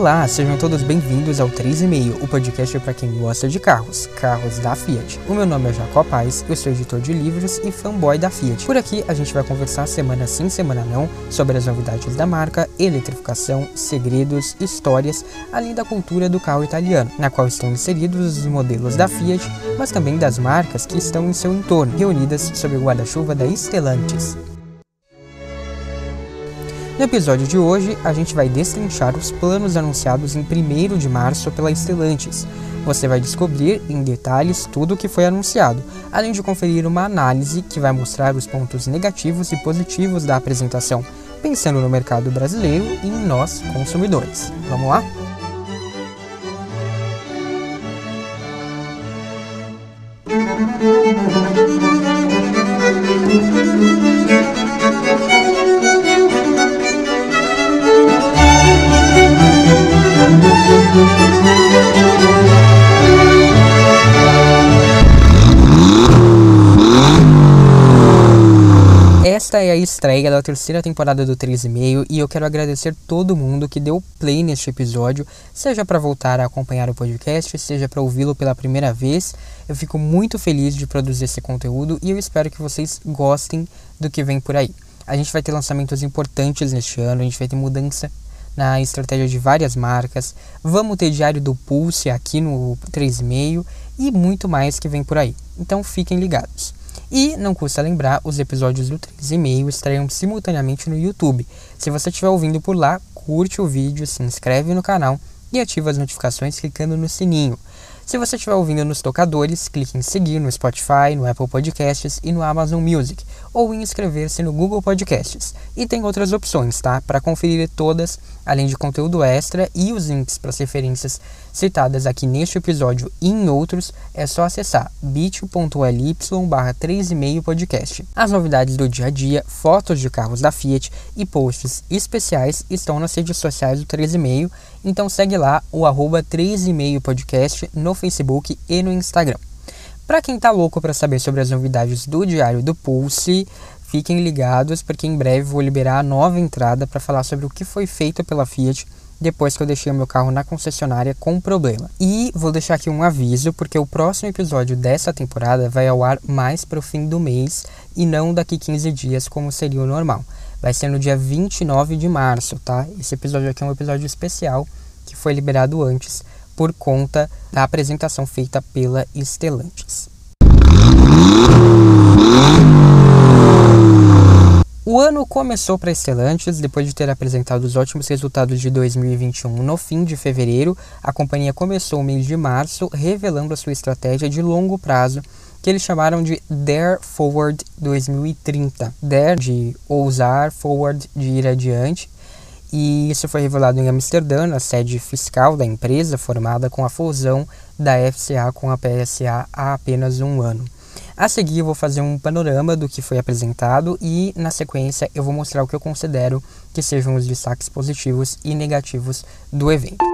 Olá, sejam todos bem-vindos ao 3,5, o podcast para quem gosta de carros, carros da Fiat. O meu nome é Jacó Paz, eu sou editor de livros e fanboy da Fiat. Por aqui a gente vai conversar semana sim, semana não, sobre as novidades da marca, eletrificação, segredos, histórias, além da cultura do carro italiano, na qual estão inseridos os modelos da Fiat, mas também das marcas que estão em seu entorno, reunidas sob o guarda-chuva da Stellantis. No episódio de hoje, a gente vai destrinchar os planos anunciados em 1 de março pela Stellantis. Você vai descobrir em detalhes tudo o que foi anunciado, além de conferir uma análise que vai mostrar os pontos negativos e positivos da apresentação, pensando no mercado brasileiro e em nós, consumidores. Vamos lá? Esta é a estreia da terceira temporada do 3,5 e eu quero agradecer todo mundo que deu play neste episódio, seja para voltar a acompanhar o podcast, seja para ouvi-lo pela primeira vez. Eu fico muito feliz de produzir esse conteúdo e eu espero que vocês gostem do que vem por aí. A gente vai ter lançamentos importantes neste ano, a gente vai ter mudança na estratégia de várias marcas, vamos ter diário do Pulse aqui no 3,5 e muito mais que vem por aí. Então fiquem ligados. E não custa lembrar, os episódios do 3,5 estreiam simultaneamente no YouTube. Se você estiver ouvindo por lá, curte o vídeo, se inscreve no canal e ativa as notificações clicando no sininho. Se você estiver ouvindo nos tocadores, clique em seguir no Spotify, no Apple Podcasts e no Amazon Music, ou inscrever-se no Google Podcasts. E tem outras opções, tá? Para conferir todas, além de conteúdo extra e os links para as referências citadas aqui neste episódio e em outros, é só acessar bit.ly barra 3,5 podcast. As novidades do dia a dia, fotos de carros da Fiat e posts especiais estão nas redes sociais do 3,5, então segue lá o arroba 3,5 podcast no Facebook e no Instagram. Para quem tá louco para saber sobre as novidades do Diário do Pulse, fiquem ligados porque em breve vou liberar a nova entrada para falar sobre o que foi feito pela Fiat depois que eu deixei o meu carro na concessionária com problema. E vou deixar aqui um aviso, porque o próximo episódio dessa temporada vai ao ar mais para o fim do mês e não daqui 15 dias, como seria o normal. Vai ser no dia 29 de março, tá? Esse episódio aqui é um episódio especial que foi liberado antes por conta da apresentação feita pela Stellantis. O ano começou para Stellantis depois de ter apresentado os ótimos resultados de 2021 no fim de fevereiro. A companhia começou o mês de março revelando a sua estratégia de longo prazo que eles chamaram de Dare Forward 2030. Dare de ousar, forward de ir adiante. E isso foi revelado em Amsterdã, na sede fiscal da empresa, formada com a fusão da FCA com a PSA há apenas um ano. A seguir, eu vou fazer um panorama do que foi apresentado e, na sequência, eu vou mostrar o que eu considero que sejam os destaques positivos e negativos do evento.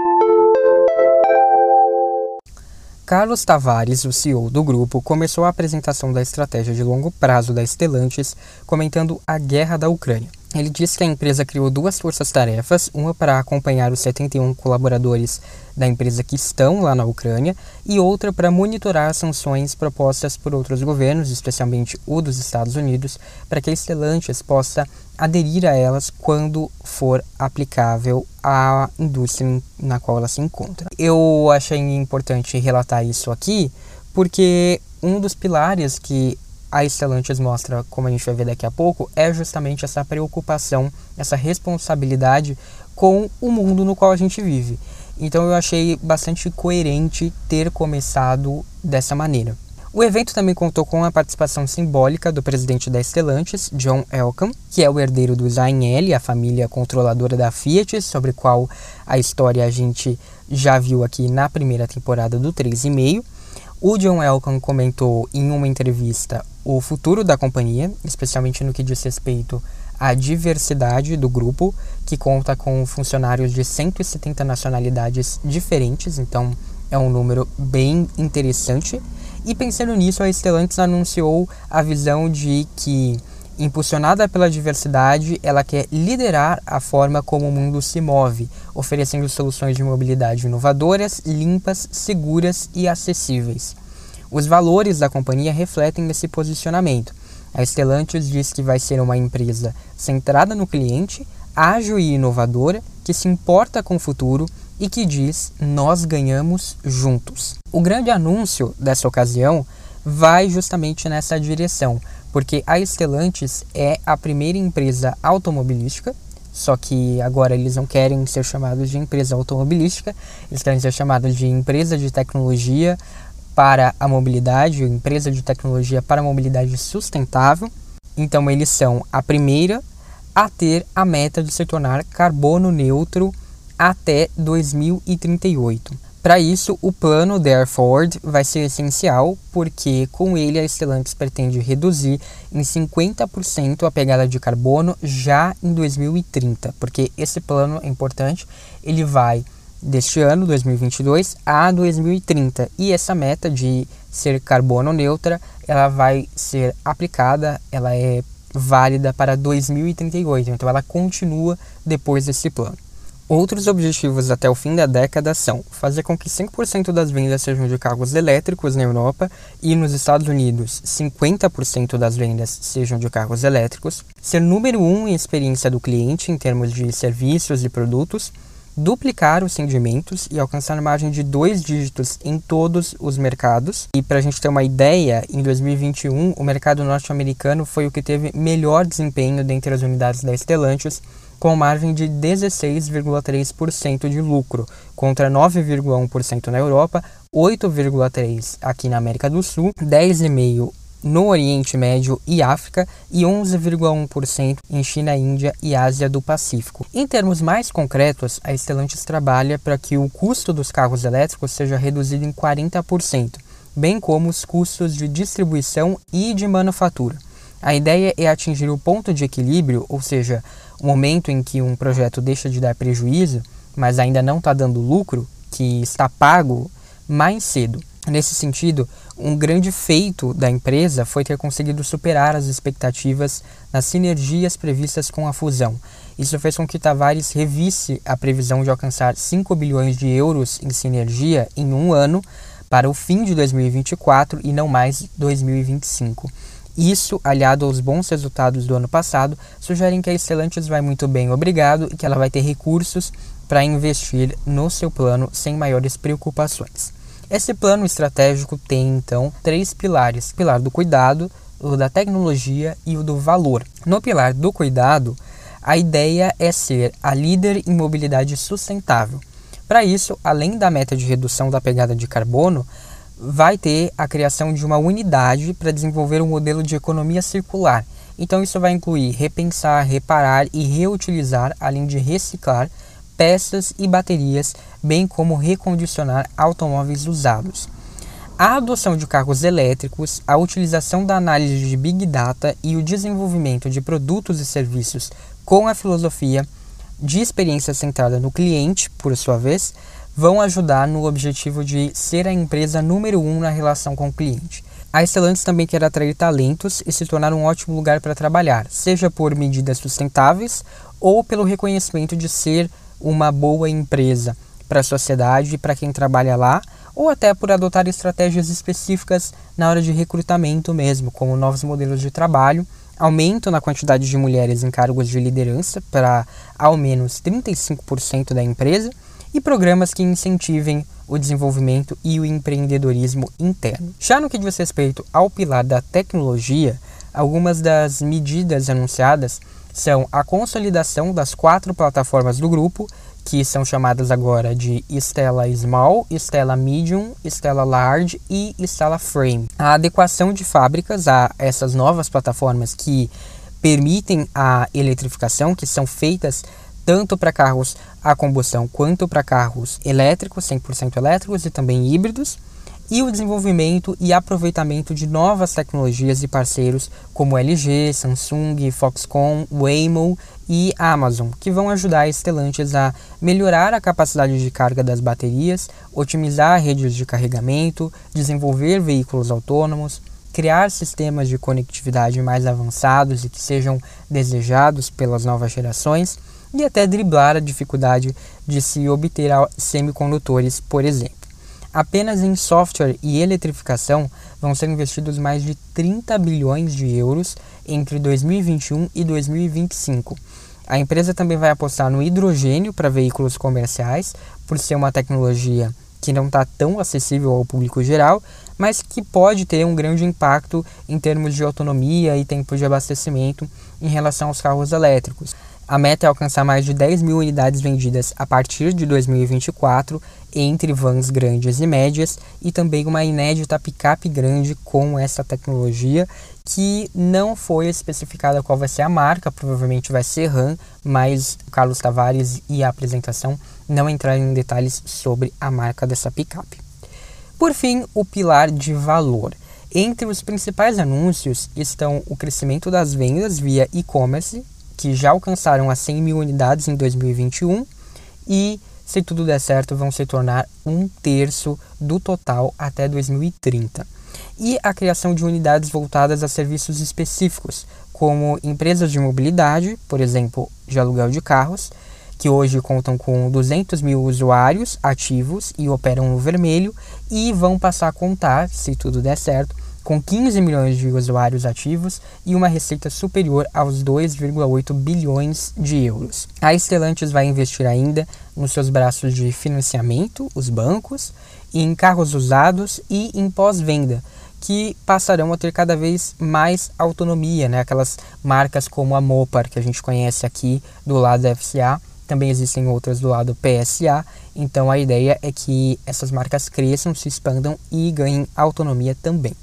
Carlos Tavares, o CEO do grupo, começou a apresentação da estratégia de longo prazo da Stellantis comentando a guerra da Ucrânia. Ele disse que a empresa criou duas forças-tarefas, uma para acompanhar os 71 colaboradores da empresa que estão lá na Ucrânia e outra para monitorar as sanções propostas por outros governos, especialmente o dos Estados Unidos, para que a Stellantis possa aderir a elas quando for aplicável à indústria na qual ela se encontra. Eu achei importante relatar isso aqui porque um dos pilares que a Stellantis mostra, como a gente vai ver daqui a pouco, é justamente essa preocupação, essa responsabilidade com o mundo no qual a gente vive. Então eu achei bastante coerente ter começado dessa maneira. O evento também contou com a participação simbólica do presidente da Stellantis, John Elkann, que é o herdeiro do Zainelli, a família controladora da Fiat, sobre qual a história a gente já viu aqui na primeira temporada do 3,5. O John Elkann comentou em uma entrevista o futuro da companhia, especialmente no que diz respeito à diversidade do grupo, que conta com funcionários de 170 nacionalidades diferentes, então é um número bem interessante. E pensando nisso, a Stellantis anunciou a visão de que Impulsionada pela diversidade, ela quer liderar a forma como o mundo se move, oferecendo soluções de mobilidade inovadoras, limpas, seguras e acessíveis. Os valores da companhia refletem esse posicionamento. A Stellantis diz que vai ser uma empresa centrada no cliente, ágil e inovadora, que se importa com o futuro e que diz: Nós ganhamos juntos. O grande anúncio dessa ocasião vai justamente nessa direção, porque a Stellantis é a primeira empresa automobilística, só que agora eles não querem ser chamados de empresa automobilística, eles querem ser chamados de empresa de tecnologia para a mobilidade, empresa de tecnologia para a mobilidade sustentável. Então eles são a primeira a ter a meta de se tornar carbono neutro até 2038. Para isso, o plano Dare Forward vai ser essencial, porque com ele a Stellantis pretende reduzir em 50% a pegada de carbono já em 2030, porque esse plano é importante, ele vai deste ano, 2022, a 2030, e essa meta de ser carbono neutra, ela vai ser aplicada, ela é válida para 2038, então ela continua depois desse plano. Outros objetivos até o fim da década são fazer com que 5% das vendas sejam de carros elétricos na Europa e nos Estados Unidos 50% das vendas sejam de carros elétricos, ser número um em experiência do cliente em termos de serviços e produtos, duplicar os rendimentos e alcançar margem de dois dígitos em todos os mercados. E para a gente ter uma ideia, em 2021 o mercado norte-americano foi o que teve melhor desempenho dentre as unidades da Stellantis com margem de 16,3% de lucro, contra 9,1% na Europa, 8,3% aqui na América do Sul, 10,5% no Oriente Médio e África e 11,1% em China, Índia e Ásia do Pacífico. Em termos mais concretos, a Stellantis trabalha para que o custo dos carros elétricos seja reduzido em 40%, bem como os custos de distribuição e de manufatura. A ideia é atingir o ponto de equilíbrio, ou seja, o momento em que um projeto deixa de dar prejuízo, mas ainda não está dando lucro, que está pago mais cedo. Nesse sentido, um grande feito da empresa foi ter conseguido superar as expectativas nas sinergias previstas com a fusão. Isso fez com que Tavares revisse a previsão de alcançar 5 bilhões de euros em sinergia em um ano para o fim de 2024 e não mais 2025. Isso, aliado aos bons resultados do ano passado, sugerem que a Stellantis vai muito bem, obrigado, e que ela vai ter recursos para investir no seu plano sem maiores preocupações. Esse plano estratégico tem então três pilares: o pilar do cuidado, o da tecnologia e o do valor. No pilar do cuidado, a ideia é ser a líder em mobilidade sustentável. Para isso, além da meta de redução da pegada de carbono, vai ter a criação de uma unidade para desenvolver um modelo de economia circular. Então, isso vai incluir repensar, reparar e reutilizar, além de reciclar peças e baterias, bem como recondicionar automóveis usados. A adoção de carros elétricos, a utilização da análise de Big Data e o desenvolvimento de produtos e serviços com a filosofia de experiência centrada no cliente, por sua vez, vão ajudar no objetivo de ser a empresa número um na relação com o cliente. A Stellantis também quer atrair talentos e se tornar um ótimo lugar para trabalhar, seja por medidas sustentáveis ou pelo reconhecimento de ser uma boa empresa para a sociedade e para quem trabalha lá, ou até por adotar estratégias específicas na hora de recrutamento mesmo, como novos modelos de trabalho, aumento na quantidade de mulheres em cargos de liderança para ao menos 35% da empresa e programas que incentivem o desenvolvimento e o empreendedorismo interno. Já no que diz respeito ao pilar da tecnologia, algumas das medidas anunciadas são a consolidação das quatro plataformas do grupo, que são chamadas agora de Stella Small, Stella Medium, Stella Large e Stella Frame. A adequação de fábricas a essas novas plataformas que permitem a eletrificação, que são feitas tanto para carros a combustão quanto para carros elétricos, 100% elétricos e também híbridos, e o desenvolvimento e aproveitamento de novas tecnologias e parceiros como LG, Samsung, Foxconn, Waymo e Amazon, que vão ajudar a Stellantis a melhorar a capacidade de carga das baterias, otimizar redes de carregamento, desenvolver veículos autônomos, criar sistemas de conectividade mais avançados e que sejam desejados pelas novas gerações e até driblar a dificuldade de se obter semicondutores, por exemplo. Apenas em software e eletrificação vão ser investidos mais de 30 bilhões de euros entre 2021 e 2025. A empresa também vai apostar no hidrogênio para veículos comerciais, por ser uma tecnologia que não está tão acessível ao público geral, mas que pode ter um grande impacto em termos de autonomia e tempo de abastecimento em relação aos carros elétricos. A meta é alcançar mais de 10 mil unidades vendidas a partir de 2024 entre vans grandes e médias e também uma inédita picape grande com essa tecnologia que não foi especificada qual vai ser a marca, provavelmente vai ser RAM, mas Carlos Tavares e a apresentação não entraram em detalhes sobre a marca dessa picape. Por fim, o pilar de valor. Entre os principais anúncios estão o crescimento das vendas via e-commerce, que já alcançaram as 100 mil unidades em 2021 e, se tudo der certo, vão se tornar um terço do total até 2030. E a criação de unidades voltadas a serviços específicos, como empresas de mobilidade, por exemplo, de aluguel de carros, que hoje contam com 200 mil usuários ativos e operam no vermelho, e vão passar a contar, se tudo der certo, com 15 milhões de usuários ativos e uma receita superior aos 2,8 bilhões de euros. A Stellantis vai investir ainda nos seus braços de financiamento, os bancos, em carros usados e em pós-venda, que passarão a ter cada vez mais autonomia, né? aquelas marcas como a Mopar, que a gente conhece aqui do lado da FCA, também existem outras do lado PSA, então a ideia é que essas marcas cresçam, se expandam e ganhem autonomia também.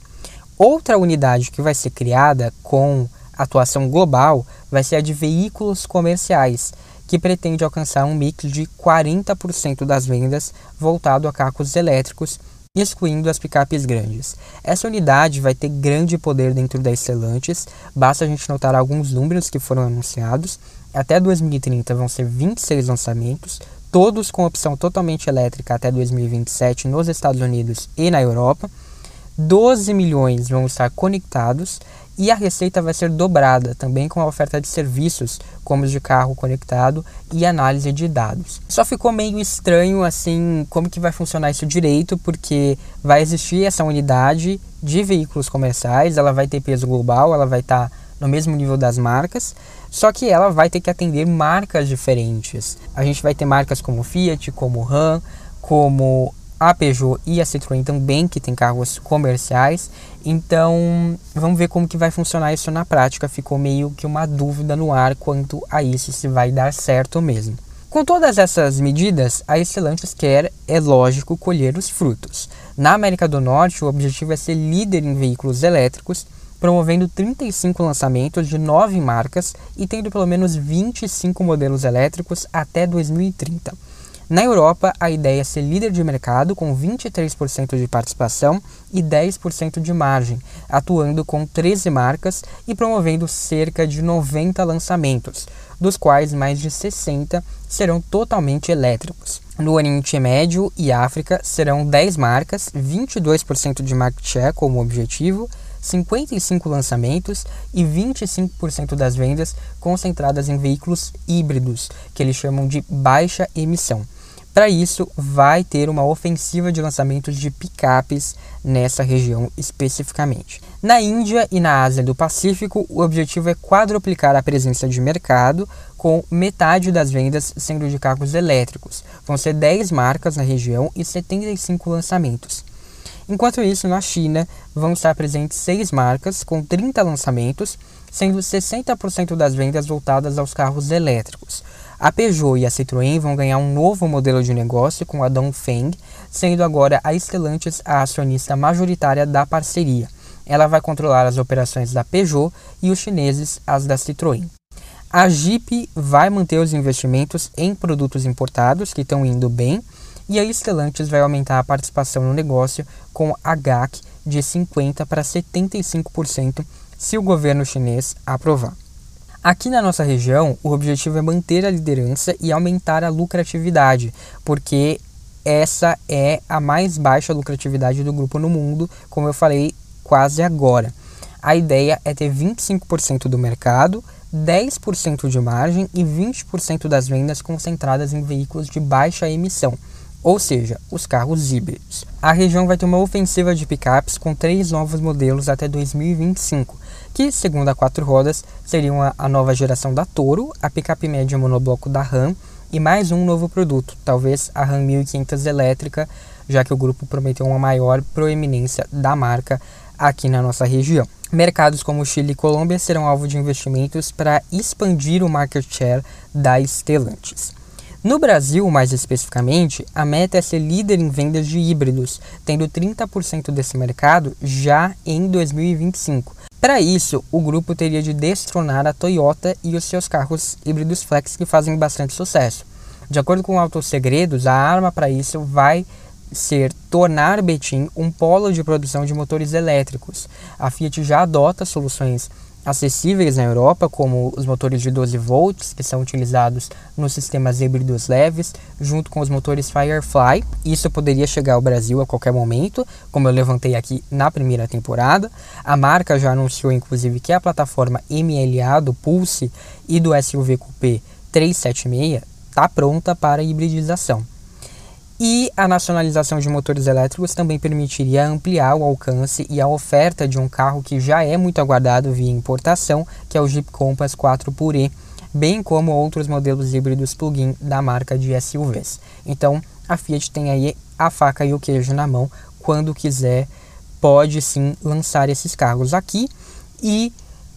Outra unidade que vai ser criada com atuação global vai ser a de veículos comerciais, que pretende alcançar um mix de 40% das vendas voltado a carros elétricos, excluindo as picapes grandes. Essa unidade vai ter grande poder dentro da Stellantis, basta a gente notar alguns números que foram anunciados. Até 2030 vão ser 26 lançamentos, todos com opção totalmente elétrica até 2027 nos Estados Unidos e na Europa. 12 milhões vão estar conectados e a receita vai ser dobrada também com a oferta de serviços, como os de carro conectado e análise de dados. Só ficou meio estranho assim como que vai funcionar isso direito, porque vai existir essa unidade de veículos comerciais, ela vai ter peso global, ela vai estar tá no mesmo nível das marcas, só que ela vai ter que atender marcas diferentes. A gente vai ter marcas como Fiat, como Ram, como a Peugeot e a Citroën também, que tem carros comerciais. Então, vamos ver como que vai funcionar isso na prática. Ficou meio que uma dúvida no ar quanto a isso, se vai dar certo mesmo. Com todas essas medidas, a Stellantis quer, é lógico, colher os frutos. Na América do Norte, o objetivo é ser líder em veículos elétricos, promovendo 35 lançamentos de 9 marcas e tendo pelo menos 25 modelos elétricos até 2030. Na Europa, a ideia é ser líder de mercado com 23% de participação e 10% de margem, atuando com 13 marcas e promovendo cerca de 90 lançamentos, dos quais mais de 60 serão totalmente elétricos. No Oriente Médio e África serão 10 marcas, 22% de market share como objetivo, 55 lançamentos e 25% das vendas concentradas em veículos híbridos, que eles chamam de baixa emissão. Para isso, vai ter uma ofensiva de lançamentos de picapes nessa região especificamente. Na Índia e na Ásia do Pacífico, o objetivo é quadruplicar a presença de mercado, com metade das vendas sendo de carros elétricos. Vão ser 10 marcas na região e 75 lançamentos. Enquanto isso, na China, vão estar presentes 6 marcas com 30 lançamentos, sendo 60% das vendas voltadas aos carros elétricos. A Peugeot e a Citroën vão ganhar um novo modelo de negócio com a Dongfeng, sendo agora a Stellantis a acionista majoritária da parceria. Ela vai controlar as operações da Peugeot e os chineses as da Citroën. A Jeep vai manter os investimentos em produtos importados que estão indo bem e a Stellantis vai aumentar a participação no negócio com a GAC de 50% para 75% se o governo chinês aprovar. Aqui na nossa região, o objetivo é manter a liderança e aumentar a lucratividade, porque essa é a mais baixa lucratividade do grupo no mundo. Como eu falei, quase agora. A ideia é ter 25% do mercado, 10% de margem e 20% das vendas concentradas em veículos de baixa emissão, ou seja, os carros híbridos. A região vai ter uma ofensiva de picapes com três novos modelos até 2025, que, segundo a quatro rodas, seriam a, nova geração da Toro, a picape média monobloco da Ram e mais um novo produto, talvez a Ram 1500 elétrica, já que o grupo prometeu uma maior proeminência da marca aqui na nossa região. Mercados como Chile e Colômbia serão alvo de investimentos para expandir o market share da Stellantis. No Brasil, mais especificamente, a meta é ser líder em vendas de híbridos, tendo 30% desse mercado já em 2025. Para isso, o grupo teria de destronar a Toyota e os seus carros híbridos flex que fazem bastante sucesso. De acordo com Autos Segredos, a arma para isso vai ser tornar Betim um polo de produção de motores elétricos. A Fiat já adota soluções acessíveis na Europa, como os motores de 12 volts, que são utilizados nos sistemas híbridos leves, junto com os motores Firefly. Isso poderia chegar ao Brasil a qualquer momento, como eu levantei aqui na primeira temporada. A marca já anunciou, inclusive, que a plataforma MLA do Pulse e do SUV Coupé 376 está pronta para hibridização. E a nacionalização de motores elétricos também permitiria ampliar o alcance e a oferta de um carro que já é muito aguardado via importação, que é o Jeep Compass 4xE, bem como outros modelos híbridos plug-in da marca de SUVs. Então, a Fiat tem aí a faca e o queijo na mão, quando quiser, pode sim lançar esses carros aqui e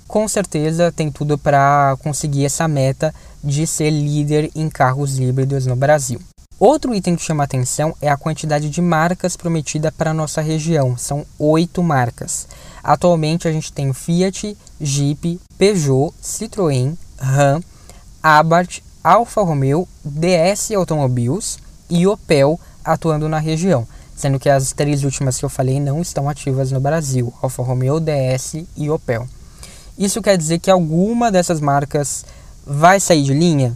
com certeza tem tudo para conseguir essa meta de ser líder em carros híbridos no Brasil. Outro item que chama atenção é a quantidade de marcas prometida para a nossa região. São oito marcas. Atualmente a gente tem Fiat, Jeep, Peugeot, Citroën, Ram, Abarth, Alfa Romeo, DS Automobiles e Opel atuando na região, sendo que as três últimas que eu falei não estão ativas no Brasil: Alfa Romeo, DS e Opel. Isso quer dizer que alguma dessas marcas vai sair de linha?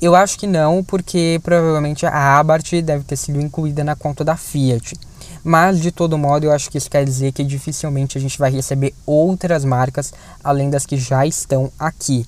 Eu acho que não, porque provavelmente a Abarth deve ter sido incluída na conta da Fiat. Mas de todo modo, eu acho que isso quer dizer que dificilmente a gente vai receber outras marcas além das que já estão aqui,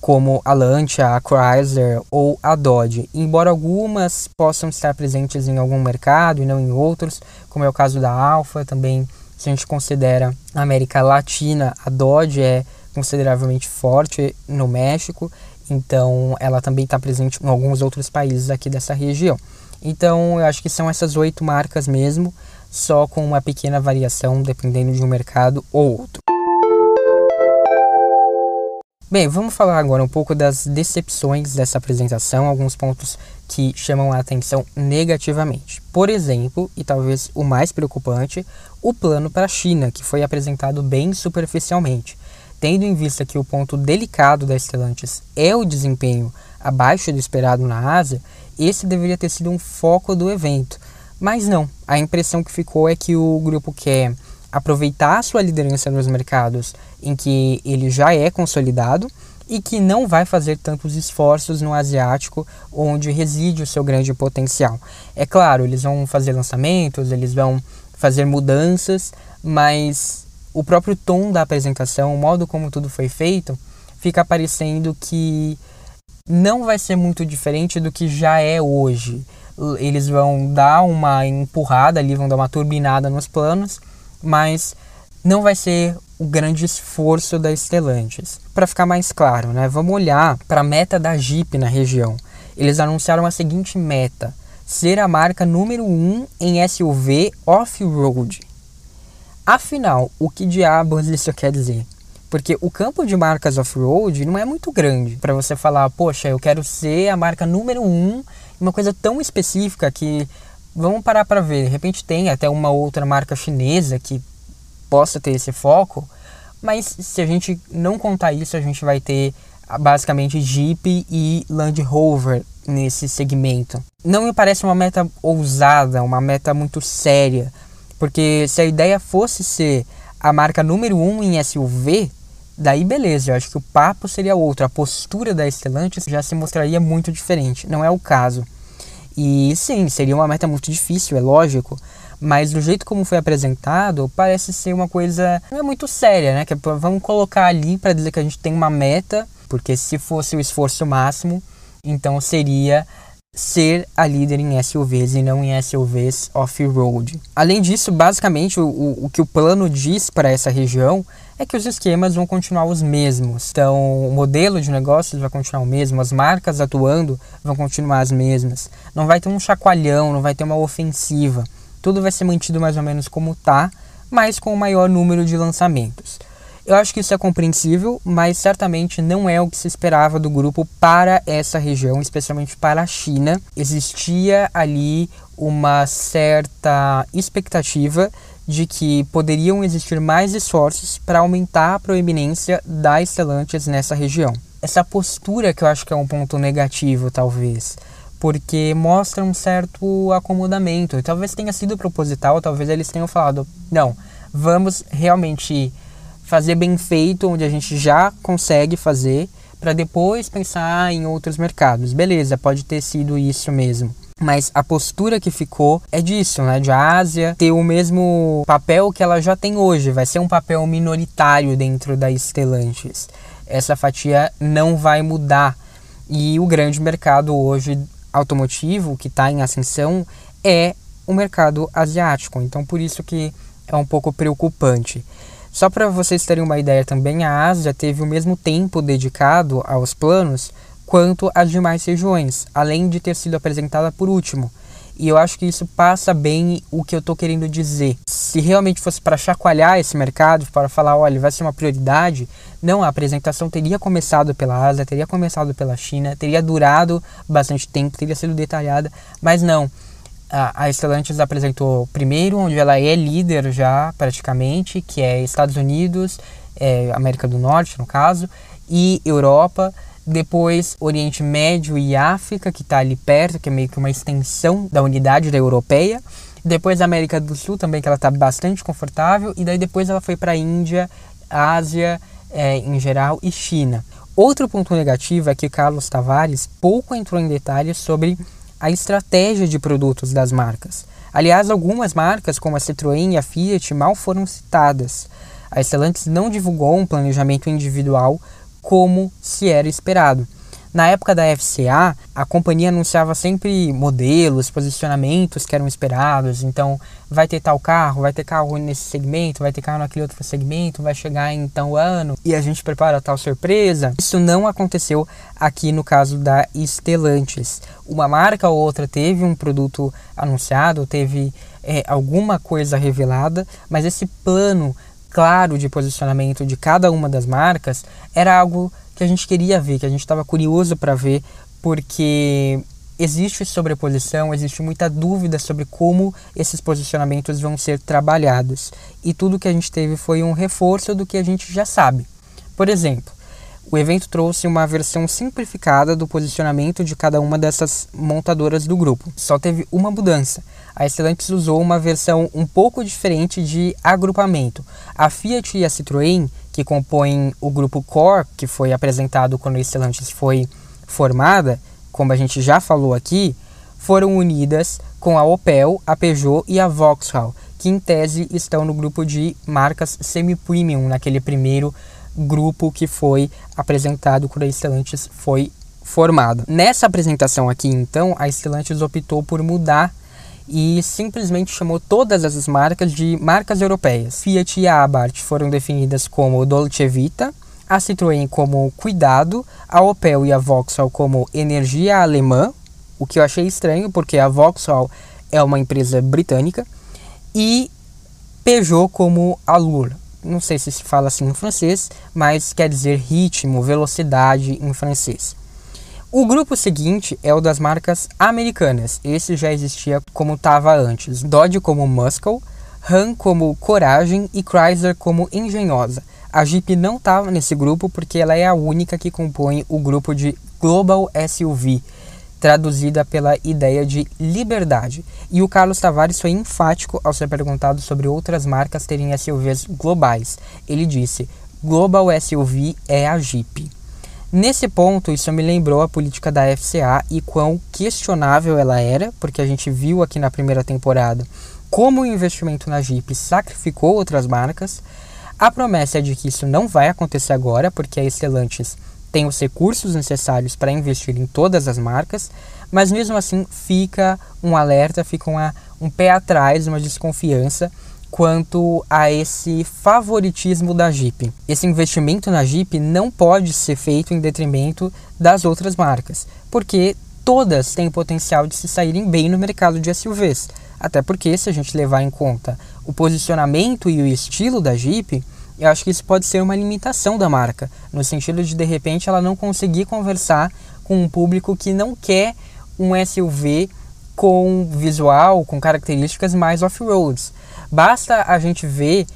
como a Lancia, a Chrysler ou a Dodge. Embora algumas possam estar presentes em algum mercado e não em outros, como é o caso da Alfa, também se a gente considera a América Latina, a Dodge é consideravelmente forte no México então, ela também está presente em alguns outros países aqui dessa região. Então, eu acho que são essas oito marcas mesmo, só com uma pequena variação dependendo de um mercado ou outro. Bem, vamos falar agora um pouco das decepções dessa apresentação, alguns pontos que chamam a atenção negativamente. Por exemplo, e talvez o mais preocupante, o plano para a China, que foi apresentado bem superficialmente. Tendo em vista que o ponto delicado da Stellantis é o desempenho abaixo do esperado na Ásia, esse deveria ter sido um foco do evento. Mas não, a impressão que ficou é que o grupo quer aproveitar a sua liderança nos mercados em que ele já é consolidado e que não vai fazer tantos esforços no asiático, onde reside o seu grande potencial. É claro, eles vão fazer lançamentos, eles vão fazer mudanças, mas o próprio tom da apresentação, o modo como tudo foi feito, fica parecendo que não vai ser muito diferente do que já é hoje. Eles vão dar uma empurrada ali, vão dar uma turbinada nos planos, mas não vai ser o grande esforço da Stellantis. Para ficar mais claro, né, vamos olhar para a meta da Jeep na região. Eles anunciaram a seguinte meta: ser a marca número 1 um em SUV off-road. Afinal, o que diabos isso quer dizer? Porque o campo de marcas off-road não é muito grande para você falar, poxa, eu quero ser a marca número um, uma coisa tão específica que vamos parar para ver. De repente tem até uma outra marca chinesa que possa ter esse foco, mas se a gente não contar isso, a gente vai ter basicamente Jeep e Land Rover nesse segmento. Não me parece uma meta ousada, uma meta muito séria porque se a ideia fosse ser a marca número um em SUV, daí beleza, eu acho que o papo seria outro. A postura da Stellantis já se mostraria muito diferente. Não é o caso. E sim, seria uma meta muito difícil, é lógico. mas do jeito como foi apresentado, parece ser uma coisa não é muito séria, né? Que é, vamos colocar ali para dizer que a gente tem uma meta, porque se fosse o esforço máximo, então seria ser a líder em SUVs e não em SUVs off-road. Além disso, basicamente o, o, que o plano diz para essa região é que os esquemas vão continuar os mesmos. Então, o modelo de negócios vai continuar o mesmo, as marcas atuando vão continuar as mesmas. Não vai ter um chacoalhão, não vai ter uma ofensiva. Tudo vai ser mantido mais ou menos como está, mas com o maior número de lançamentos. Eu acho que isso é compreensível, mas certamente não é o que se esperava do grupo para essa região, especialmente para a China. Existia ali uma certa expectativa de que poderiam existir mais esforços para aumentar a proeminência da Stellantis nessa região. Essa postura que eu acho que é um ponto negativo, talvez, porque mostra um certo acomodamento. Talvez tenha sido proposital, talvez eles tenham falado: não, vamos realmente fazer bem feito onde a gente já consegue fazer para depois pensar em outros mercados. Beleza, pode ter sido isso mesmo. Mas a postura que ficou é disso, né? De a Ásia ter o mesmo papel que ela já tem hoje. Vai ser um papel minoritário dentro da Stellantis. Essa fatia não vai mudar. E o grande mercado hoje automotivo que está em ascensão é o mercado asiático. Então por isso que é um pouco preocupante. Só para vocês terem uma ideia também, a Ásia teve o mesmo tempo dedicado aos planos quanto as demais regiões, além de ter sido apresentada por último. E eu acho que isso passa bem o que eu estou querendo dizer. Se realmente fosse para chacoalhar esse mercado, para falar, olha, vai ser uma prioridade, não, a apresentação teria começado pela Ásia, teria começado pela China, teria durado bastante tempo, teria sido detalhada, mas não a, a Stellantis apresentou primeiro, onde ela é líder já praticamente, que é Estados Unidos, é, América do Norte no caso, e Europa. Depois Oriente Médio e África, que está ali perto, que é meio que uma extensão da unidade da europeia. Depois América do Sul também, que ela está bastante confortável. E daí depois ela foi para a Índia, Ásia é, em geral e China. Outro ponto negativo é que Carlos Tavares pouco entrou em detalhes sobre a estratégia de produtos das marcas. Aliás, algumas marcas, como a Citroën e a Fiat, mal foram citadas. A Stellantis não divulgou um planejamento individual como se era esperado. Na época da FCA, a companhia anunciava sempre modelos, posicionamentos que eram esperados. Então, vai ter tal carro, vai ter carro nesse segmento, vai ter carro naquele outro segmento, vai chegar em tal ano e a gente prepara tal surpresa. Isso não aconteceu aqui no caso da Stellantis. Uma marca ou outra teve um produto anunciado, teve é, alguma coisa revelada, mas esse plano claro de posicionamento de cada uma das marcas era algo que a gente queria ver, que a gente estava curioso para ver, porque existe sobreposição, existe muita dúvida sobre como esses posicionamentos vão ser trabalhados. E tudo que a gente teve foi um reforço do que a gente já sabe. Por exemplo, o evento trouxe uma versão simplificada do posicionamento de cada uma dessas montadoras do grupo. Só teve uma mudança. A Stellantis usou uma versão um pouco diferente de agrupamento. A Fiat e a Citroën que compõem o grupo Core, que foi apresentado quando a Stellantis foi formada, como a gente já falou aqui, foram unidas com a Opel, a Peugeot e a Vauxhall, que em tese estão no grupo de marcas semi-premium, naquele primeiro grupo que foi apresentado quando a Stellantis foi formada. Nessa apresentação aqui, então, a Stellantis optou por mudar e simplesmente chamou todas essas marcas de marcas europeias. Fiat e a Abarth foram definidas como Dolce Vita, a Citroën como Cuidado, a Opel e a Vauxhall como Energia Alemã, o que eu achei estranho porque a Vauxhall é uma empresa britânica, e Peugeot como Allure. Não sei se se fala assim em francês, mas quer dizer ritmo, velocidade em francês. O grupo seguinte é o das marcas americanas. Esse já existia como estava antes. Dodge como Muscle, Ram como Coragem e Chrysler como Engenhosa. A Jeep não estava nesse grupo porque ela é a única que compõe o grupo de Global SUV, traduzida pela ideia de liberdade. E o Carlos Tavares foi enfático ao ser perguntado sobre outras marcas terem SUVs globais. Ele disse: Global SUV é a Jeep. Nesse ponto, isso me lembrou a política da FCA e quão questionável ela era, porque a gente viu aqui na primeira temporada como o investimento na Jeep sacrificou outras marcas. A promessa é de que isso não vai acontecer agora, porque a Stellantis tem os recursos necessários para investir em todas as marcas, mas mesmo assim fica um alerta, fica uma, um pé atrás, uma desconfiança quanto a esse favoritismo da Jeep. Esse investimento na Jeep não pode ser feito em detrimento das outras marcas, porque todas têm potencial de se saírem bem no mercado de SUVs. Até porque, se a gente levar em conta o posicionamento e o estilo da Jeep, eu acho que isso pode ser uma limitação da marca, no sentido de de repente ela não conseguir conversar com um público que não quer um SUV com visual, com características mais off-roads. Basta a gente ver,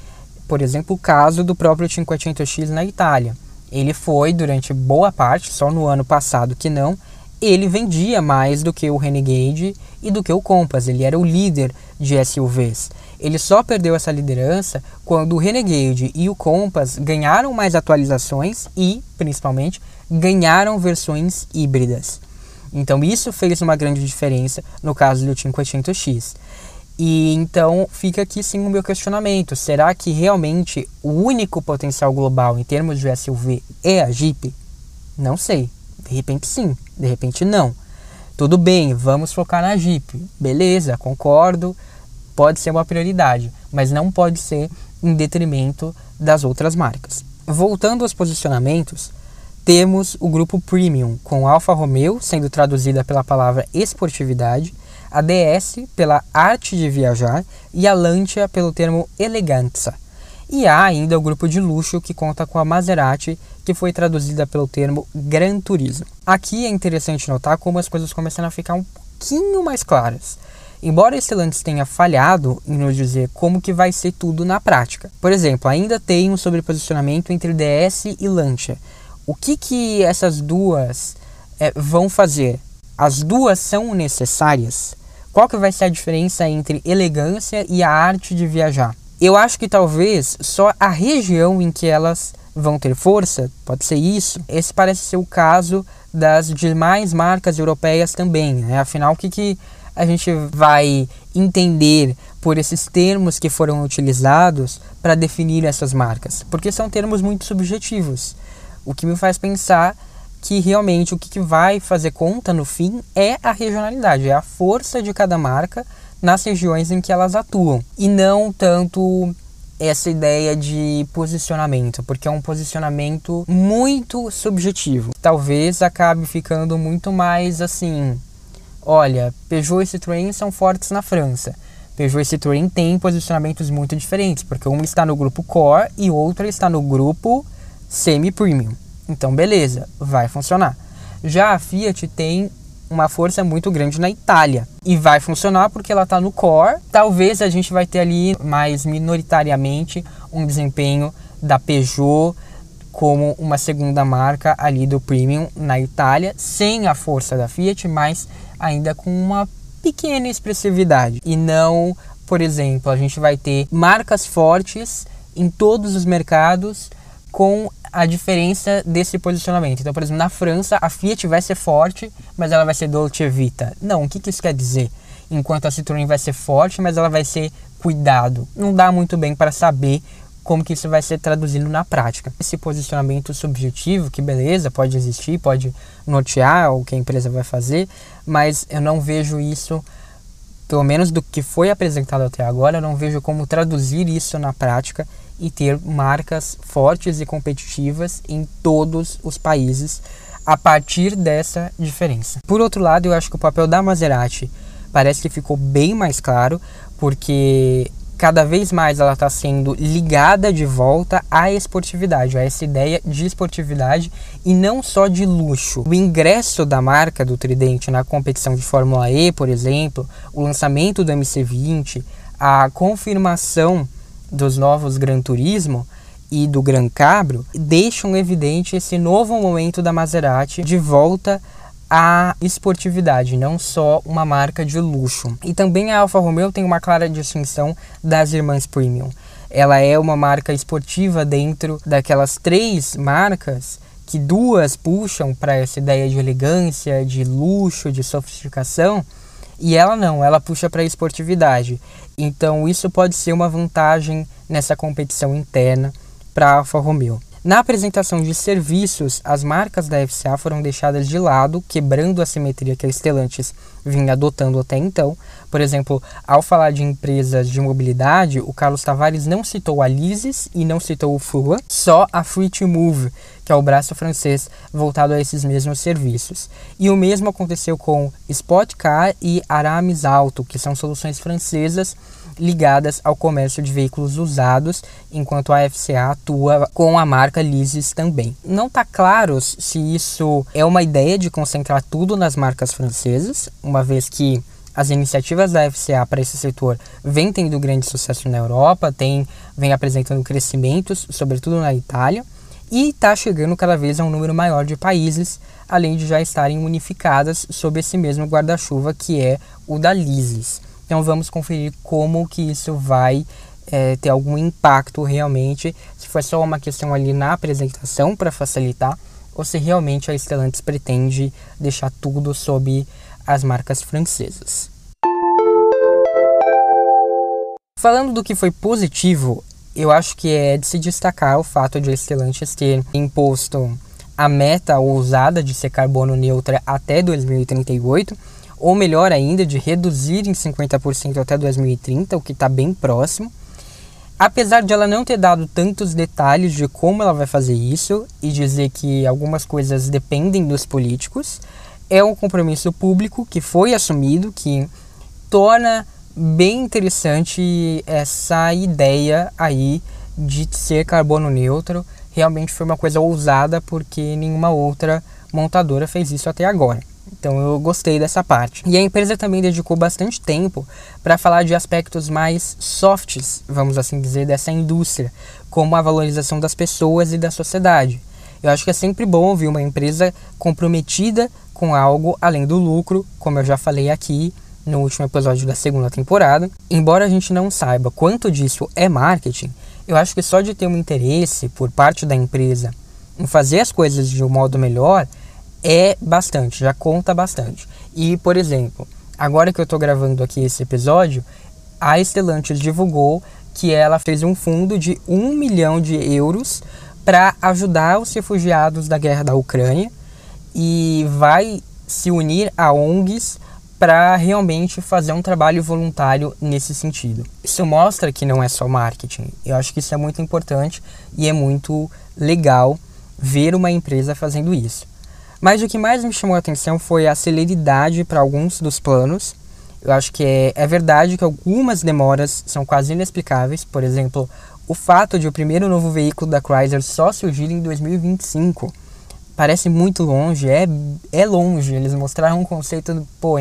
por exemplo, o caso do próprio 500X na Itália. Ele foi durante boa parte, só no ano passado que não, ele vendia mais do que o Renegade e do que o Compass. Ele era o líder de SUVs. Ele só perdeu essa liderança quando o Renegade e o Compass ganharam mais atualizações e, principalmente, ganharam versões híbridas. Então isso fez uma grande diferença no caso do 500X. E então fica aqui sim o meu questionamento: será que realmente o único potencial global em termos de SUV é a Jeep? Não sei. De repente sim, de repente não. Tudo bem, vamos focar na Jeep. Beleza, concordo. Pode ser uma prioridade, mas não pode ser em detrimento das outras marcas. Voltando aos posicionamentos, temos o grupo Premium, com Alfa Romeo sendo traduzida pela palavra esportividade a DS pela arte de viajar e a Lancia pelo termo eleganza. E há ainda o grupo de luxo que conta com a Maserati, que foi traduzida pelo termo Gran Turismo. Aqui é interessante notar como as coisas começam a ficar um pouquinho mais claras. Embora Stellantis tenha falhado em nos dizer como que vai ser tudo na prática. Por exemplo, ainda tem um sobreposicionamento entre DS e Lancia. O que que essas duas é, vão fazer? As duas são necessárias? Qual que vai ser a diferença entre elegância e a arte de viajar? Eu acho que talvez só a região em que elas vão ter força, pode ser isso. Esse parece ser o caso das demais marcas europeias também. Né? Afinal, o que, que a gente vai entender por esses termos que foram utilizados para definir essas marcas? Porque são termos muito subjetivos. O que me faz pensar que realmente o que vai fazer conta no fim é a regionalidade, é a força de cada marca nas regiões em que elas atuam e não tanto essa ideia de posicionamento, porque é um posicionamento muito subjetivo. Talvez acabe ficando muito mais assim: olha, Peugeot e Citroën são fortes na França. Peugeot e Citroën têm posicionamentos muito diferentes, porque um está no grupo Core e outro está no grupo Semi-Premium. Então, beleza, vai funcionar. Já a Fiat tem uma força muito grande na Itália e vai funcionar porque ela está no core. Talvez a gente vai ter ali mais minoritariamente um desempenho da Peugeot como uma segunda marca ali do premium na Itália, sem a força da Fiat, mas ainda com uma pequena expressividade. E não, por exemplo, a gente vai ter marcas fortes em todos os mercados com a diferença desse posicionamento. Então, por exemplo, na França, a Fiat vai ser forte, mas ela vai ser Dolce Vita. Não, o que, que isso quer dizer? Enquanto a Citroën vai ser forte, mas ela vai ser cuidado. Não dá muito bem para saber como que isso vai ser traduzido na prática. Esse posicionamento subjetivo, que beleza, pode existir, pode nortear o que a empresa vai fazer, mas eu não vejo isso, pelo menos do que foi apresentado até agora, eu não vejo como traduzir isso na prática e ter marcas fortes e competitivas em todos os países a partir dessa diferença. Por outro lado, eu acho que o papel da Maserati parece que ficou bem mais claro, porque cada vez mais ela está sendo ligada de volta à esportividade, a essa ideia de esportividade e não só de luxo. O ingresso da marca do Tridente na competição de Fórmula E, por exemplo, o lançamento do MC20, a confirmação dos novos Gran Turismo e do Gran Cabrio deixam evidente esse novo momento da Maserati de volta à esportividade, não só uma marca de luxo. E também a Alfa Romeo tem uma clara distinção das irmãs Premium. Ela é uma marca esportiva dentro daquelas três marcas que duas puxam para essa ideia de elegância, de luxo, de sofisticação E ela não, ela puxa para a esportividade. Então isso pode ser uma vantagem nessa competição interna para a Alfa Romeo. Na apresentação de serviços, as marcas da FCA foram deixadas de lado, quebrando a simetria que a Stellantis vinha adotando até então. Por exemplo, ao falar de empresas de mobilidade, o Carlos Tavares não citou a Lises e não citou o FUA, só a Free to Move, que é o braço francês voltado a esses mesmos serviços. E o mesmo aconteceu com Spotcar e Aramis Auto, que são soluções francesas ligadas ao comércio de veículos usados, enquanto a FCA atua com a marca Lises também. Não está claro se isso é uma ideia de concentrar tudo nas marcas francesas, uma vez que as iniciativas da FCA para esse setor vêm tendo grande sucesso na Europa, tem, vem apresentando crescimentos, sobretudo na Itália, e está chegando cada vez a um número maior de países, além de já estarem unificadas sob esse mesmo guarda-chuva que é o da Lises. Então vamos conferir como que isso vai é, ter algum impacto realmente, se foi só uma questão ali na apresentação para facilitar, ou se realmente a Stellantis pretende deixar tudo sob as marcas francesas. Falando do que foi positivo, eu acho que é de se destacar o fato de a Stellantis ter imposto a meta ousada de ser carbono neutra até 2038 ou melhor ainda, de reduzir em 50% até 2030, o que está bem próximo. Apesar de ela não ter dado tantos detalhes de como ela vai fazer isso e dizer que algumas coisas dependem dos políticos, é um compromisso público que foi assumido, que torna bem interessante essa ideia aí de ser carbono neutro. Realmente foi uma coisa ousada porque nenhuma outra montadora fez isso até agora. Então eu gostei dessa parte. E a empresa também dedicou bastante tempo para falar de aspectos mais softs, vamos assim dizer, dessa indústria, como a valorização das pessoas e da sociedade. Eu acho que é sempre bom ouvir uma empresa comprometida com algo além do lucro, como eu já falei aqui no último episódio da segunda temporada. Embora a gente não saiba quanto disso é marketing, eu acho que só de ter um interesse por parte da empresa em fazer as coisas de um modo melhor é bastante, já conta bastante. E, por exemplo, agora que eu estou gravando aqui esse episódio, a Stellantis divulgou que ela fez um fundo de um milhão de euros para ajudar os refugiados da guerra da Ucrânia e vai se unir a ONGs para realmente fazer um trabalho voluntário nesse sentido. Isso mostra que não é só marketing. Eu acho que isso é muito importante e é muito legal ver uma empresa fazendo isso. Mas o que mais me chamou a atenção foi a celeridade para alguns dos planos. Eu acho que é, é verdade que algumas demoras são quase inexplicáveis. Por exemplo, o fato de o primeiro novo veículo da Chrysler só surgir em 2025 parece muito longe, é, é longe. Eles mostraram um conceito, pô,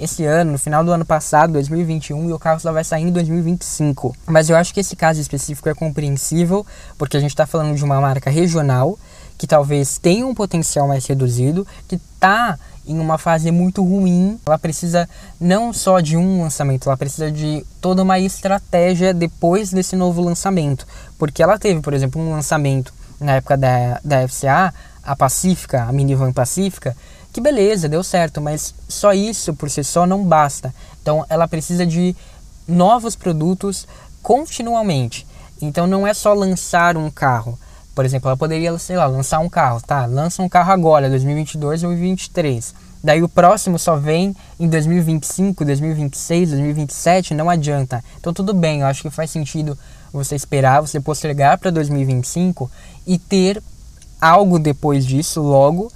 esse ano, no final do ano passado, 2021, e o carro só vai sair em 2025. Mas eu acho que esse caso específico é compreensível, porque a gente está falando de uma marca regional que talvez tenha um potencial mais reduzido, que está em uma fase muito ruim. Ela precisa não só de um lançamento, ela precisa de toda uma estratégia depois desse novo lançamento. Porque ela teve, por exemplo, um lançamento na época da, da FCA, a Pacífica, a minivan Pacífica, que beleza, deu certo, mas só isso por si só não basta. Então ela precisa de novos produtos continuamente. Então não é só lançar um carro, por exemplo, ela poderia, sei lá, lançar um carro, tá? Lança um carro agora, 2022 ou 2023. Daí o próximo só vem em 2025, 2026, 2027, não adianta. Então tudo bem, eu acho que faz sentido você esperar, você postergar para 2025 e ter algo depois disso logo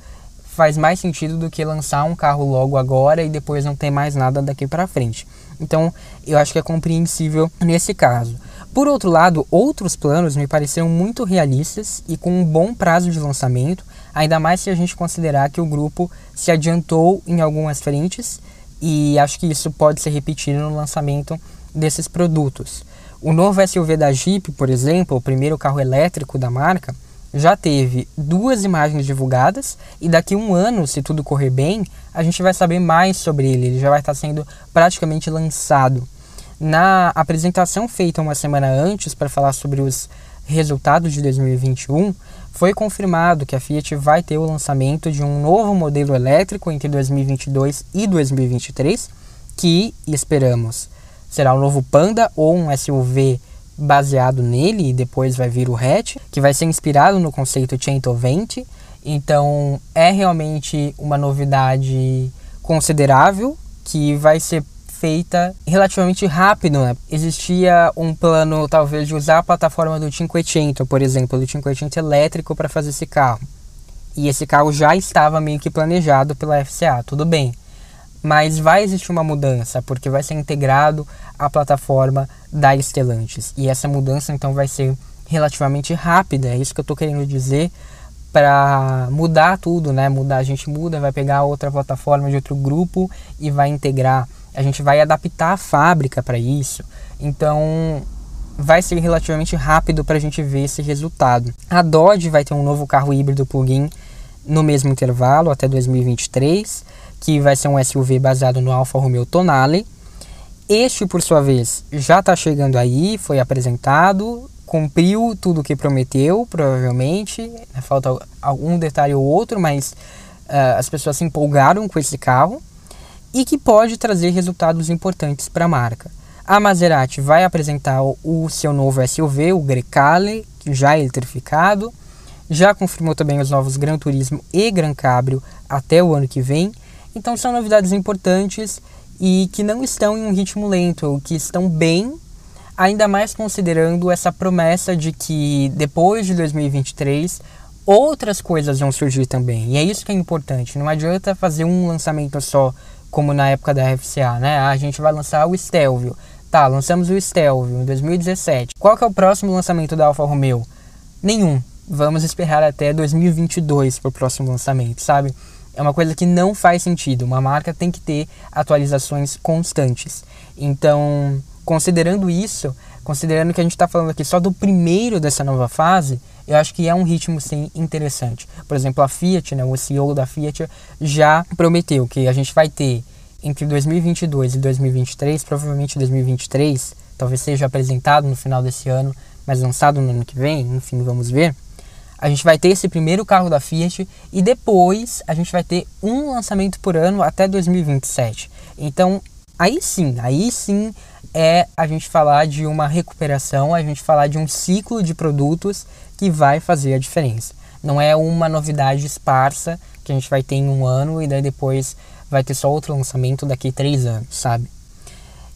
faz mais sentido do que lançar um carro logo agora e depois não ter mais nada daqui para frente. Então, eu acho que é compreensível nesse caso. Por outro lado, outros planos me pareceram muito realistas e com um bom prazo de lançamento, ainda mais se a gente considerar que o grupo se adiantou em algumas frentes e acho que isso pode ser repetido no lançamento desses produtos. O novo SUV da Jeep, por exemplo, o primeiro carro elétrico da marca, já teve duas imagens divulgadas e daqui a um ano, se tudo correr bem, a gente vai saber mais sobre ele. Ele já vai estar sendo praticamente lançado. Na apresentação feita uma semana antes para falar sobre os resultados de 2021, foi confirmado que a Fiat vai ter o lançamento de um novo modelo elétrico entre 2022 e 2023, que esperamos será o novo Panda ou um SUV baseado nele e depois vai vir o hatch, que vai ser inspirado no conceito 120. Então é realmente uma novidade considerável que vai ser feita relativamente rápido. Né? Existia um plano talvez de usar a plataforma do 500, por exemplo, do 500 elétrico para fazer esse carro. E esse carro já estava meio que planejado pela FCA, tudo bem mas vai existir uma mudança, porque vai ser integrado à plataforma da Stellantis. E essa mudança então vai ser relativamente rápida, é isso que eu estou querendo dizer, para mudar tudo, né? Mudar, a gente muda, vai pegar outra plataforma de outro grupo e vai integrar. A gente vai adaptar a fábrica para isso. Então, vai ser relativamente rápido para a gente ver esse resultado. A Dodge vai ter um novo carro híbrido plug-in no mesmo intervalo até 2023 que vai ser um SUV baseado no Alfa Romeo Tonale. Este, por sua vez, já está chegando aí, foi apresentado, cumpriu tudo o que prometeu, provavelmente. Falta algum detalhe ou outro, mas uh, as pessoas se empolgaram com esse carro e que pode trazer resultados importantes para a marca. A Maserati vai apresentar o seu novo SUV, o Grecale, já eletrificado. Já confirmou também os novos Gran Turismo e Gran Cabrio até o ano que vem. Então são novidades importantes e que não estão em um ritmo lento, que estão bem, ainda mais considerando essa promessa de que depois de 2023 outras coisas vão surgir também. E é isso que é importante. Não adianta fazer um lançamento só, como na época da FCA, né? Ah, a gente vai lançar o Stelvio. Tá, lançamos o Stelvio em 2017. Qual que é o próximo lançamento da Alfa Romeo? Nenhum. Vamos esperar até 2022 para o próximo lançamento, sabe? é uma coisa que não faz sentido. Uma marca tem que ter atualizações constantes. Então, considerando isso, considerando que a gente está falando aqui só do primeiro dessa nova fase, eu acho que é um ritmo sim interessante. Por exemplo, a Fiat, né, o CEO da Fiat já prometeu que a gente vai ter entre 2022 e 2023, provavelmente 2023, talvez seja apresentado no final desse ano, mas lançado no ano que vem, enfim, vamos ver a gente vai ter esse primeiro carro da Fiat e depois a gente vai ter um lançamento por ano até 2027. Então, aí sim, aí sim é a gente falar de uma recuperação, a gente falar de um ciclo de produtos que vai fazer a diferença. Não é uma novidade esparsa que a gente vai ter em um ano e daí depois vai ter só outro lançamento daqui três anos, sabe?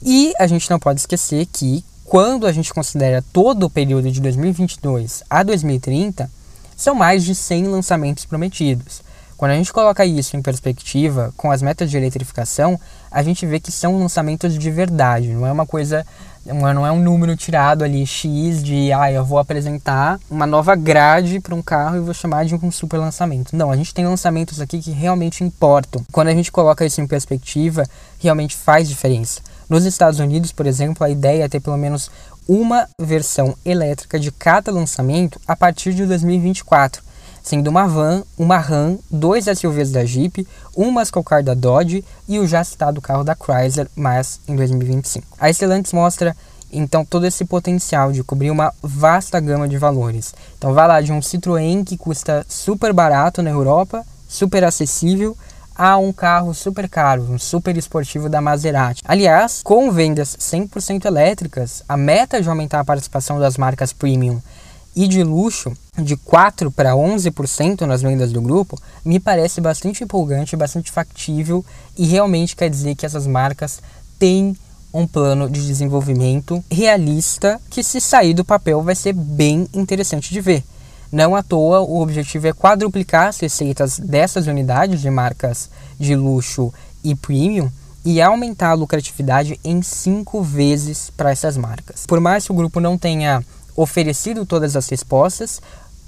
E a gente não pode esquecer que quando a gente considera todo o período de 2022 a 2030, são mais de 100 lançamentos prometidos. Quando a gente coloca isso em perspectiva com as metas de eletrificação, a gente vê que são lançamentos de verdade, não é uma coisa, não é um número tirado ali X de, ah, eu vou apresentar uma nova grade para um carro e vou chamar de um super lançamento. Não, a gente tem lançamentos aqui que realmente importam. Quando a gente coloca isso em perspectiva, realmente faz diferença. Nos Estados Unidos, por exemplo, a ideia é ter pelo menos uma versão elétrica de cada lançamento a partir de 2024, sendo uma van, uma Ram, dois SUVs da Jeep, um muscle car da Dodge e o já citado carro da Chrysler, mas em 2025. A Stellantis mostra então todo esse potencial de cobrir uma vasta gama de valores. Então vai lá de um Citroën que custa super barato na Europa, super acessível, a um carro super caro, um super esportivo da Maserati. Aliás, com vendas 100% elétricas, a meta de aumentar a participação das marcas premium e de luxo de 4 para 11% nas vendas do grupo me parece bastante empolgante, bastante factível e realmente quer dizer que essas marcas têm um plano de desenvolvimento realista que se sair do papel vai ser bem interessante de ver. Não à toa, o objetivo é quadruplicar as receitas dessas unidades de marcas de luxo e premium e aumentar a lucratividade em cinco vezes para essas marcas. Por mais que o grupo não tenha oferecido todas as respostas,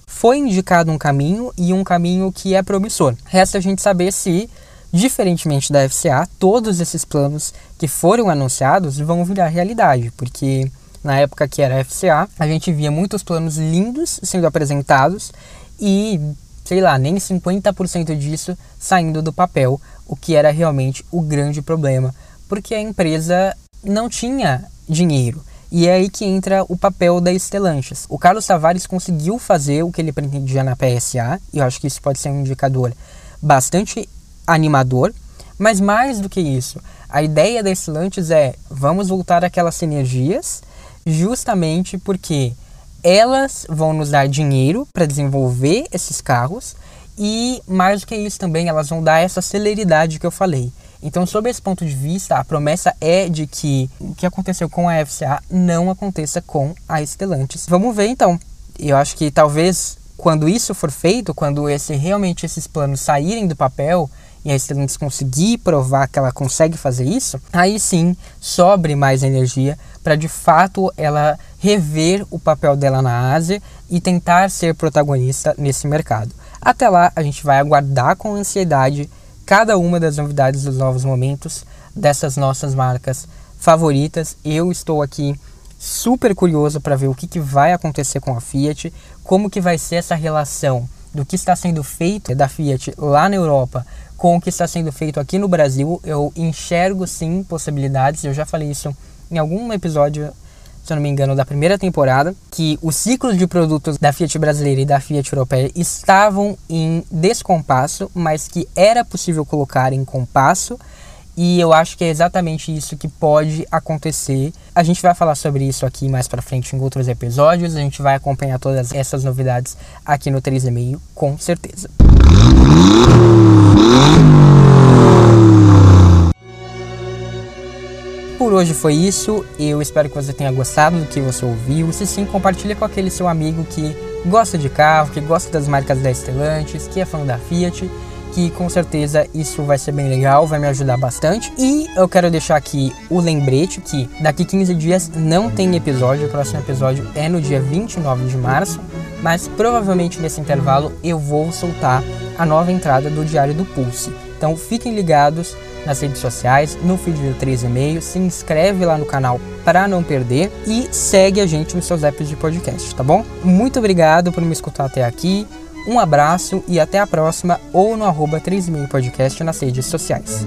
foi indicado um caminho e um caminho que é promissor. Resta a gente saber se, diferentemente da FCA, todos esses planos que foram anunciados vão virar realidade, porque na época que era FCA, a gente via muitos planos lindos sendo apresentados e, sei lá, nem 50% disso saindo do papel, o que era realmente o grande problema, porque a empresa não tinha dinheiro. E é aí que entra o papel da Stellantis. O Carlos Tavares conseguiu fazer o que ele pretendia na PSA, e eu acho que isso pode ser um indicador bastante animador, Mas mais do que isso, a ideia da Stellantis é vamos voltar àquelas sinergias justamente porque elas vão nos dar dinheiro para desenvolver esses carros e mais do que isso também elas vão dar essa celeridade que eu falei. Então, sob esse ponto de vista, a promessa é de que o que aconteceu com a FCA não aconteça com a Stellantis. Vamos ver então. Eu acho que talvez quando isso for feito, quando esse realmente esses planos saírem do papel e a Stellantis conseguir provar que ela consegue fazer isso, aí sim sobre mais energia para de fato ela rever o papel dela na Ásia e tentar ser protagonista nesse mercado. Até lá, a gente vai aguardar com ansiedade cada uma das novidades dos novos momentos dessas nossas marcas favoritas. Eu estou aqui super curioso para ver o que, que vai acontecer com a Fiat, como que vai ser essa relação do que está sendo feito da Fiat lá na Europa com o que está sendo feito aqui no Brasil. Eu enxergo sim possibilidades, eu já falei isso em algum episódio se eu não me engano, da primeira temporada, que os ciclos de produtos da Fiat brasileira e da Fiat europeia estavam em descompasso, mas que era possível colocar em compasso. E eu acho que é exatamente isso que pode acontecer. A gente vai falar sobre isso aqui mais para frente em outros episódios. A gente vai acompanhar todas essas novidades aqui no 3,5, com certeza. Por hoje foi isso. Eu espero que você tenha gostado do que você ouviu. Se sim, compartilhe com aquele seu amigo que gosta de carro, que gosta das marcas da Stellantis, que é fã da Fiat, que com certeza isso vai ser bem legal, vai me ajudar bastante. E eu quero deixar aqui o lembrete que daqui 15 dias não tem episódio, o próximo episódio é no dia 29 de março, mas provavelmente nesse intervalo eu vou soltar a nova entrada do Diário do Pulse. Então fiquem ligados nas redes sociais, no feed do 3,5, se inscreve lá no canal para não perder e segue a gente nos seus apps de podcast, tá bom? Muito obrigado por me escutar até aqui, um abraço e até a próxima ou no arroba 3,5 podcast nas redes sociais.